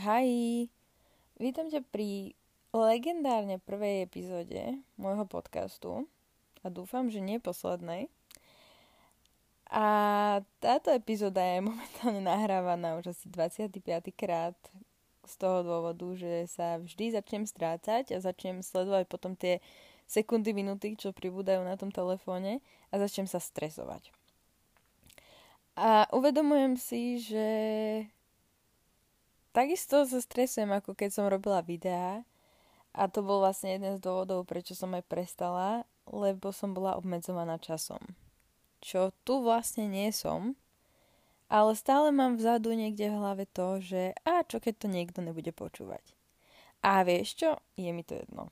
Hi, vítam ťa pri legendárne prvej epizóde môjho podcastu a dúfam, že nie poslednej. A táto epizóda je momentálne nahrávaná už asi 25. krát z toho dôvodu, že sa vždy začnem strácať a začnem sledovať potom tie sekundy, minúty, čo pribúdajú na tom telefóne a začnem sa stresovať. A uvedomujem si, že takisto sa stresujem, ako keď som robila videá. A to bol vlastne jeden z dôvodov, prečo som aj prestala, lebo som bola obmedzovaná časom. Čo tu vlastne nie som, ale stále mám vzadu niekde v hlave to, že a čo keď to niekto nebude počúvať. A vieš čo? Je mi to jedno.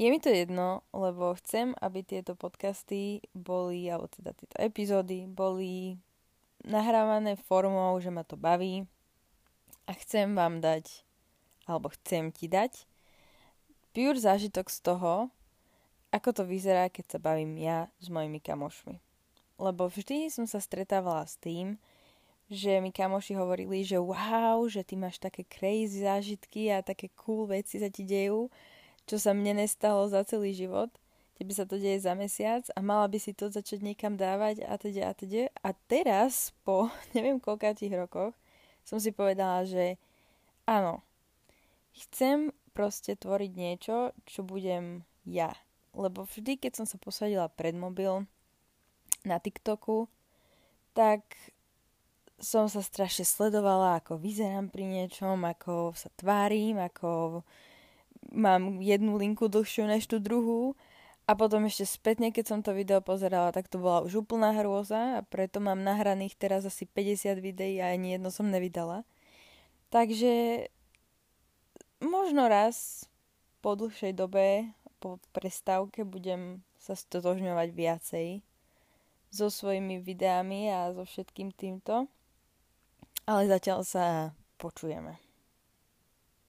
Je mi to jedno, lebo chcem, aby tieto podcasty boli, alebo teda tieto epizódy boli nahrávané formou, že ma to baví, chcem vám dať, alebo chcem ti dať, pure zážitok z toho, ako to vyzerá, keď sa bavím ja s mojimi kamošmi. Lebo vždy som sa stretávala s tým, že mi kamoši hovorili, že wow, že ty máš také crazy zážitky a také cool veci sa ti dejú, čo sa mne nestalo za celý život. Tebe sa to deje za mesiac a mala by si to začať niekam dávať a teda a teda. A teraz, po neviem koľkátich rokoch, som si povedala, že áno, chcem proste tvoriť niečo, čo budem ja. Lebo vždy, keď som sa posadila pred mobil na TikToku, tak som sa strašne sledovala, ako vyzerám pri niečom, ako sa tvárim, ako mám jednu linku dlhšiu než tú druhú a potom ešte spätne, keď som to video pozerala, tak to bola už úplná hrôza a preto mám nahraných teraz asi 50 videí a ani jedno som nevydala. Takže možno raz po dlhšej dobe, po prestávke budem sa stotožňovať viacej so svojimi videami a so všetkým týmto. Ale zatiaľ sa počujeme.